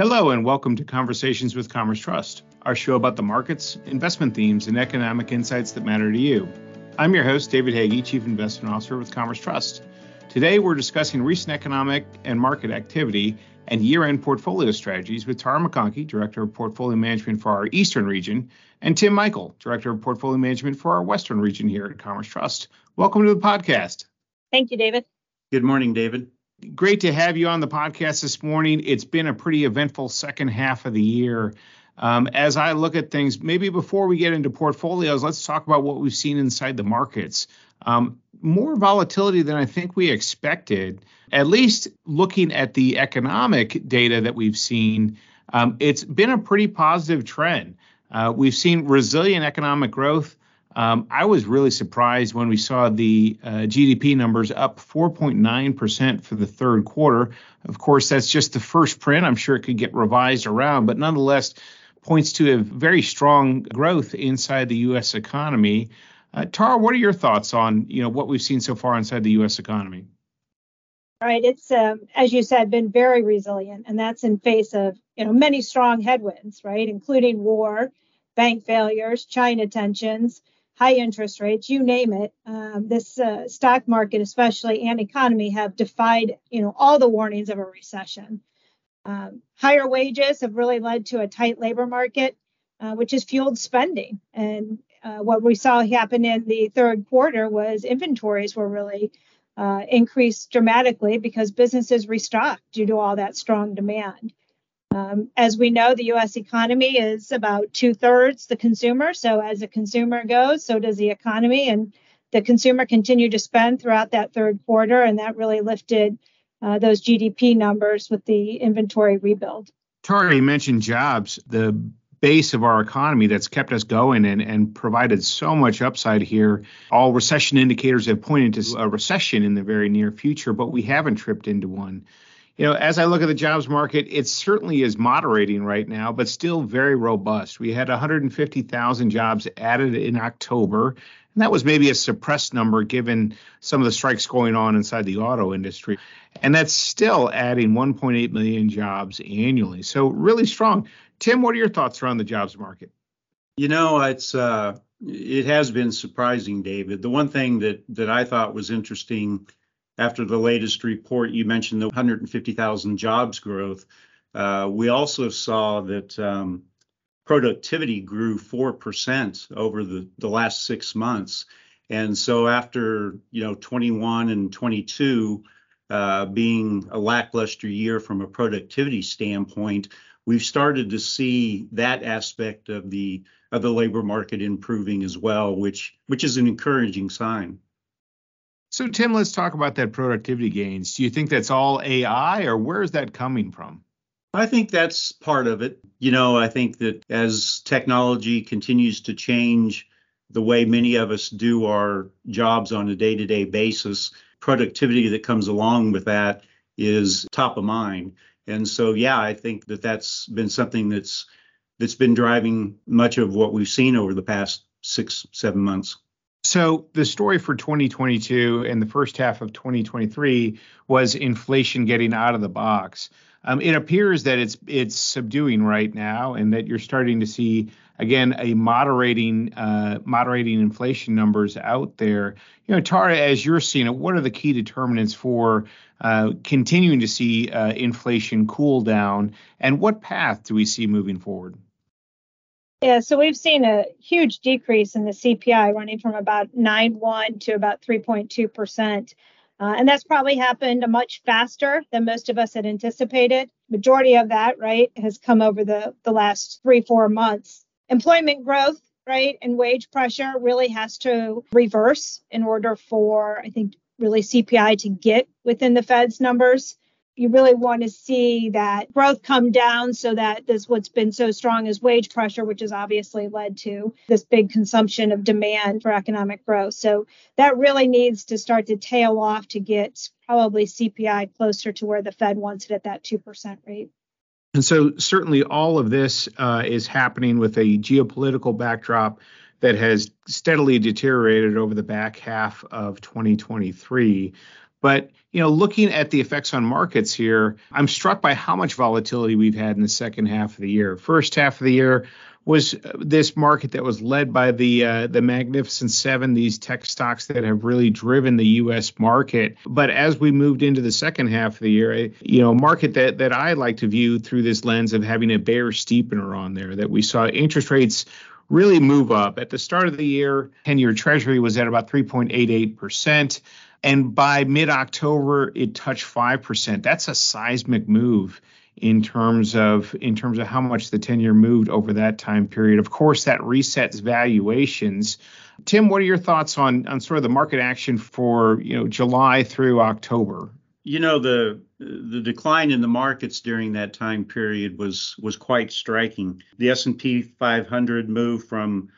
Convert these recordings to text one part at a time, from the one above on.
Hello, and welcome to Conversations with Commerce Trust, our show about the markets, investment themes, and economic insights that matter to you. I'm your host, David Hagee, Chief Investment Officer with Commerce Trust. Today, we're discussing recent economic and market activity and year end portfolio strategies with Tara McConkey, Director of Portfolio Management for our Eastern region, and Tim Michel, Director of Portfolio Management for our Western region here at Commerce Trust. Welcome to the podcast. Thank you, David. Good morning, David. Great to have you on the podcast this morning. It's been a pretty eventful second half of the year. Um, as I look at things, maybe before we get into portfolios, let's talk about what we've seen inside the markets. Um, more volatility than I think we expected, at least looking at the economic data that we've seen. Um, it's been a pretty positive trend. Uh, we've seen resilient economic growth. Um, I was really surprised when we saw the uh, GDP numbers up 4.9% for the third quarter. Of course, that's just the first print. I'm sure it could get revised around, but nonetheless, points to a very strong growth inside the U.S. economy. Uh, Tara, what are your thoughts on you know what we've seen so far inside the U.S. economy? Right, it's um, as you said, been very resilient, and that's in face of you know many strong headwinds, right, including war, bank failures, China tensions high interest rates, you name it. Um, this uh, stock market, especially, and economy have defied, you know, all the warnings of a recession. Um, higher wages have really led to a tight labor market, uh, which has fueled spending. And uh, what we saw happen in the third quarter was inventories were really uh, increased dramatically because businesses restocked due to all that strong demand. Um, as we know, the U.S. economy is about two thirds the consumer. So as the consumer goes, so does the economy. And the consumer continued to spend throughout that third quarter, and that really lifted uh, those GDP numbers with the inventory rebuild. You mentioned jobs, the base of our economy that's kept us going and, and provided so much upside here. All recession indicators have pointed to a recession in the very near future, but we haven't tripped into one you know, as I look at the jobs market, it certainly is moderating right now, but still very robust. We had 150,000 jobs added in October, and that was maybe a suppressed number given some of the strikes going on inside the auto industry. And that's still adding 1.8 million jobs annually. So really strong. Tim, what are your thoughts around the jobs market? You know, it's uh, it has been surprising, David. The one thing that that I thought was interesting after the latest report, you mentioned the 150,000 jobs growth. Uh, we also saw that um, productivity grew 4% over the, the last six months. And so after, you know, 21 and 22 uh, being a lackluster year from a productivity standpoint, we've started to see that aspect of the of the labor market improving as well, which which is an encouraging sign. So, Tim, let's talk about that productivity gains. Do you think that's all AI or where is that coming from? I think that's part of it. You know, I think that as technology continues to change the way many of us do our jobs on a day to day basis, productivity that comes along with that is top of mind. And so, yeah, I think that that's been something that's that's been driving much of what we've seen over the past six, seven months. So the story for 2022 and the first half of 2023 was inflation getting out of the box. Um, it appears that it's it's subduing right now, and that you're starting to see again a moderating uh, moderating inflation numbers out there. You know, Tara, as you're seeing it, what are the key determinants for uh, continuing to see uh, inflation cool down, and what path do we see moving forward? Yeah, so we've seen a huge decrease in the CPI running from about 9.1 to about 3.2%. Uh, and that's probably happened much faster than most of us had anticipated. Majority of that, right, has come over the, the last three, four months. Employment growth, right, and wage pressure really has to reverse in order for, I think, really CPI to get within the Fed's numbers you really want to see that growth come down so that this what's been so strong is wage pressure, which has obviously led to this big consumption of demand for economic growth. So that really needs to start to tail off to get probably CPI closer to where the Fed wants it at that 2% rate. And so certainly all of this uh, is happening with a geopolitical backdrop that has steadily deteriorated over the back half of 2023. But you know, looking at the effects on markets here, I'm struck by how much volatility we've had in the second half of the year. First half of the year was uh, this market that was led by the uh, the Magnificent Seven, these tech stocks that have really driven the U.S. market. But as we moved into the second half of the year, you know, market that that I like to view through this lens of having a bear steepener on there, that we saw interest rates really move up. At the start of the year, 10 year Treasury was at about 3.88%. And by mid October, it touched 5%. That's a seismic move in terms of in terms of how much the 10 year moved over that time period. Of course, that resets valuations. Tim, what are your thoughts on on sort of the market action for you know July through October? You know the the decline in the markets during that time period was was quite striking. The S&P 500 moved from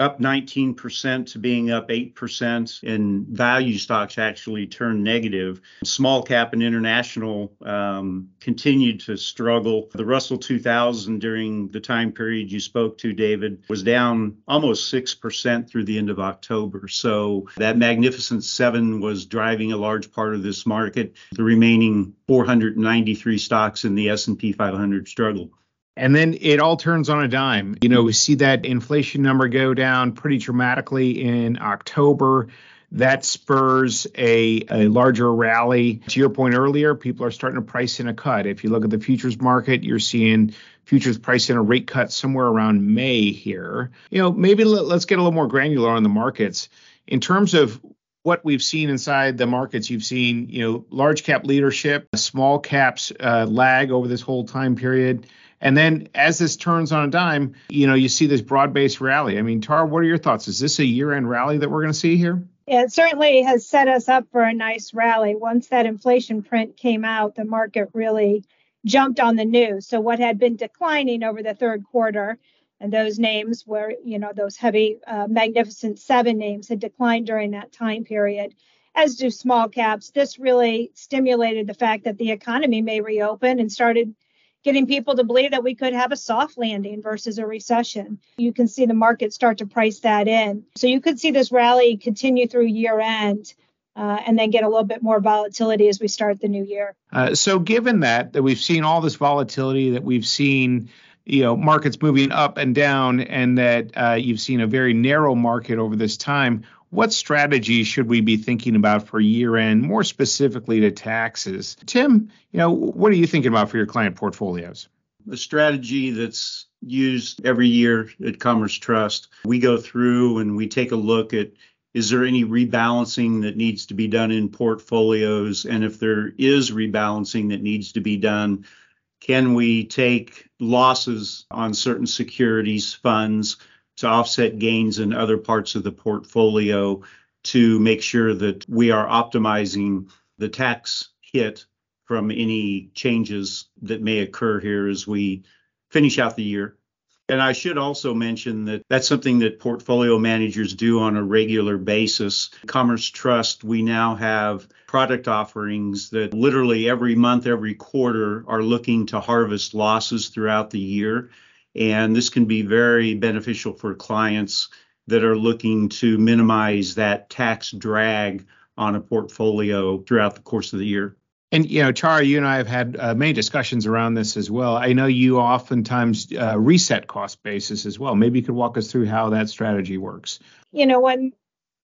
up 19% to being up 8%, and value stocks actually turned negative. Small cap and international um, continued to struggle. The Russell 2000 during the time period you spoke to, David, was down almost 6% through the end of October. So that Magnificent Seven was driving a large part of this market. The remaining 493 stocks in the S&P 500 struggled. And then it all turns on a dime. You know, we see that inflation number go down pretty dramatically in October. That spurs a, a larger rally. To your point earlier, people are starting to price in a cut. If you look at the futures market, you're seeing futures price in a rate cut somewhere around May here. You know, maybe let, let's get a little more granular on the markets. In terms of what we've seen inside the markets, you've seen, you know, large cap leadership, small caps uh, lag over this whole time period. And then as this turns on a dime, you know, you see this broad-based rally. I mean, Tara, what are your thoughts? Is this a year-end rally that we're going to see here? Yeah, it certainly has set us up for a nice rally. Once that inflation print came out, the market really jumped on the news. So what had been declining over the third quarter, and those names were, you know, those heavy, uh, magnificent seven names had declined during that time period, as do small caps. This really stimulated the fact that the economy may reopen and started getting people to believe that we could have a soft landing versus a recession. You can see the market start to price that in. So you could see this rally continue through year end. Uh, and then get a little bit more volatility as we start the new year. Uh, so, given that that we've seen all this volatility, that we've seen you know markets moving up and down, and that uh, you've seen a very narrow market over this time, what strategy should we be thinking about for year end, more specifically to taxes? Tim, you know, what are you thinking about for your client portfolios? A strategy that's used every year at Commerce Trust. We go through and we take a look at is there any rebalancing that needs to be done in portfolios? And if there is rebalancing that needs to be done, can we take losses on certain securities funds to offset gains in other parts of the portfolio to make sure that we are optimizing the tax hit from any changes that may occur here as we finish out the year. And I should also mention that that's something that portfolio managers do on a regular basis. Commerce Trust, we now have product offerings that literally every month, every quarter are looking to harvest losses throughout the year. And this can be very beneficial for clients that are looking to minimize that tax drag on a portfolio throughout the course of the year. And you know, Tara, you and I have had uh, many discussions around this as well. I know you oftentimes uh, reset cost basis as well. Maybe you could walk us through how that strategy works. You know, when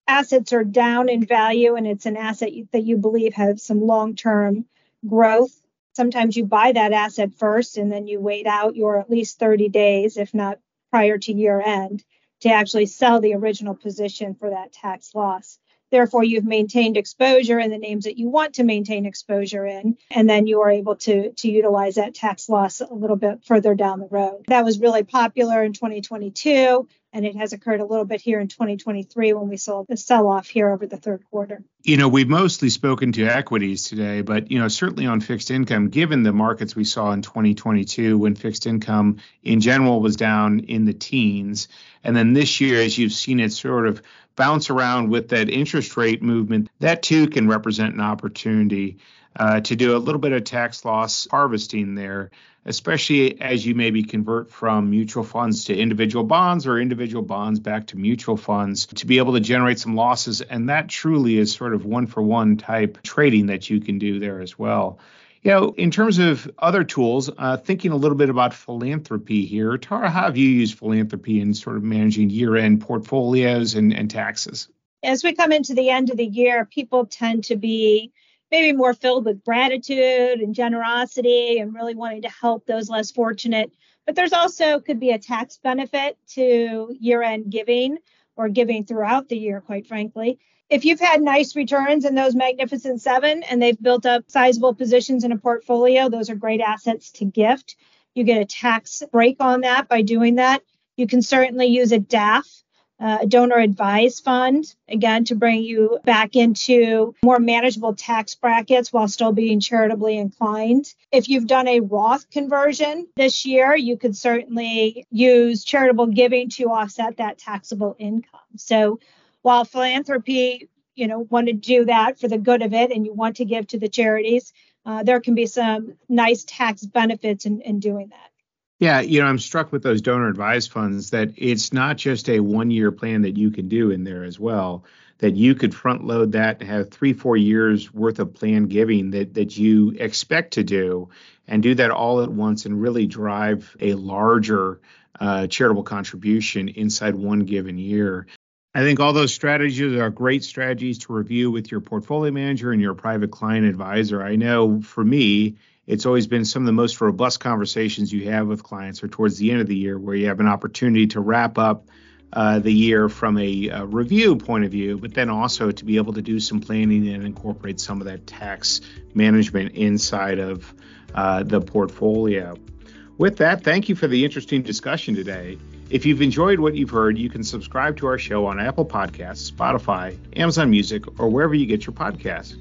assets are down in value and it's an asset that you believe has some long-term growth, sometimes you buy that asset first and then you wait out your at least 30 days, if not prior to year end, to actually sell the original position for that tax loss. Therefore, you've maintained exposure in the names that you want to maintain exposure in, and then you are able to, to utilize that tax loss a little bit further down the road. That was really popular in 2022 and it has occurred a little bit here in 2023 when we saw the sell off here over the third quarter. You know, we've mostly spoken to equities today, but you know, certainly on fixed income, given the markets we saw in 2022 when fixed income in general was down in the teens, and then this year as you've seen it sort of bounce around with that interest rate movement, that too can represent an opportunity. uh, to do a little bit of tax loss harvesting there, especially as you maybe convert from mutual funds to individual bonds or individual bonds back to mutual funds to be able to generate some losses. And that truly is sort of one for one type trading that you can do there as well. You know, in terms of other tools, uh, thinking a little bit about philanthropy here, Tara, how have you used philanthropy in sort of managing year end portfolios and, and taxes? As we come into the end of the year, people tend to be maybe more filled with gratitude and generosity and really wanting to help those less fortunate. But there's also could be a tax benefit to year end giving or giving throughout the year, quite frankly if you've had nice returns in those magnificent seven and they've built up sizable positions in a portfolio, those are great assets to gift. You get a tax break on that by doing that. You can certainly use a DAF, uh, a donor advised fund, again, to bring you back into more manageable tax brackets while still being charitably inclined. If you've done a Roth conversion this year, you could certainly use charitable giving to offset that taxable income. So while philanthropy, you know, want to do that for the good of it and you want to give to the charities, uh, there can be some nice tax benefits in, in doing that. Yeah, you know, I'm struck with those donor advised funds that it's not just a one year plan that you can do in there as well. That you could front load that, have three, four years worth of planned giving that that you expect to do, and do that all at once and really drive a larger uh, charitable contribution inside one given year. I think all those strategies are great strategies to review with your portfolio manager and your private client advisor. I know for me, it's always been some of the most robust conversations you have with clients are towards the end of the year where you have an opportunity to wrap up uh, the year from a, a, review point of view, but then also to be able to do some planning and incorporate some of that tax management inside of uh, the portfolio. With that, thank you for the interesting discussion today. If you've enjoyed what you've heard, you can subscribe to our show on Apple Podcasts, Spotify, Amazon Music, or wherever you get your podcasts.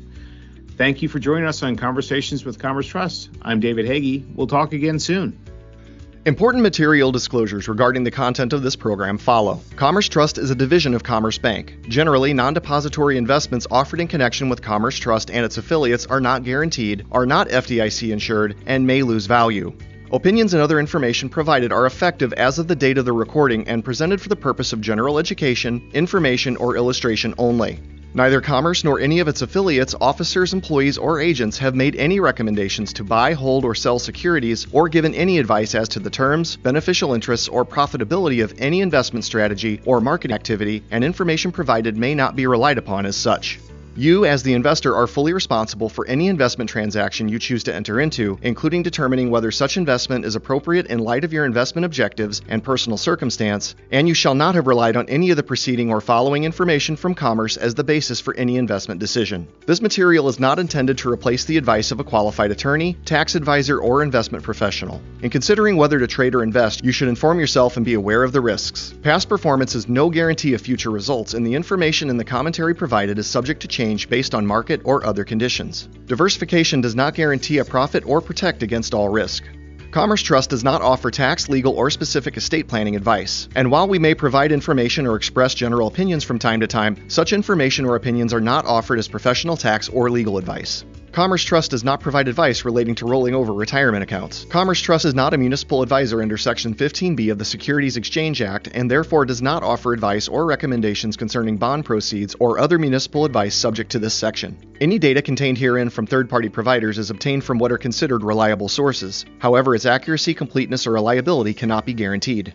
Thank you for joining us on Conversations with Commerce Trust. I'm David Hagee. We'll talk again soon. Important material disclosures regarding the content of this program follow. Commerce Trust is a division of Commerce Bank. Generally, non depository investments offered in connection with Commerce Trust and its affiliates are not guaranteed, are not FDIC insured, and may lose value. Opinions and other information provided are effective as of the date of the recording and presented for the purpose of general education, information, or illustration only. Neither Commerce nor any of its affiliates, officers, employees, or agents have made any recommendations to buy, hold, or sell securities or given any advice as to the terms, beneficial interests, or profitability of any investment strategy or market activity, and information provided may not be relied upon as such. You, as the investor, are fully responsible for any investment transaction you choose to enter into, including determining whether such investment is appropriate in light of your investment objectives and personal circumstance, and you shall not have relied on any of the preceding or following information from Commerce as the basis for any investment decision. This material is not intended to replace the advice of a qualified attorney, tax advisor, or investment professional. In considering whether to trade or invest, you should inform yourself and be aware of the risks. Past performance is no guarantee of future results, and the information in the commentary provided is subject to change change based on market or other conditions. Diversification does not guarantee a profit or protect against all risk. Commerce Trust does not offer tax, legal, or specific estate planning advice. And while we may provide information or express general opinions from time to time, such information or opinions are not offered as professional tax or legal advice. Commerce Trust does not provide advice relating to rolling over retirement accounts. Commerce Trust is not a municipal advisor under Section 15B of the Securities Exchange Act and therefore does not offer advice or recommendations concerning bond proceeds or other municipal advice subject to this section. Any data contained herein from third party providers is obtained from what are considered reliable sources. However, its accuracy, completeness, or reliability cannot be guaranteed.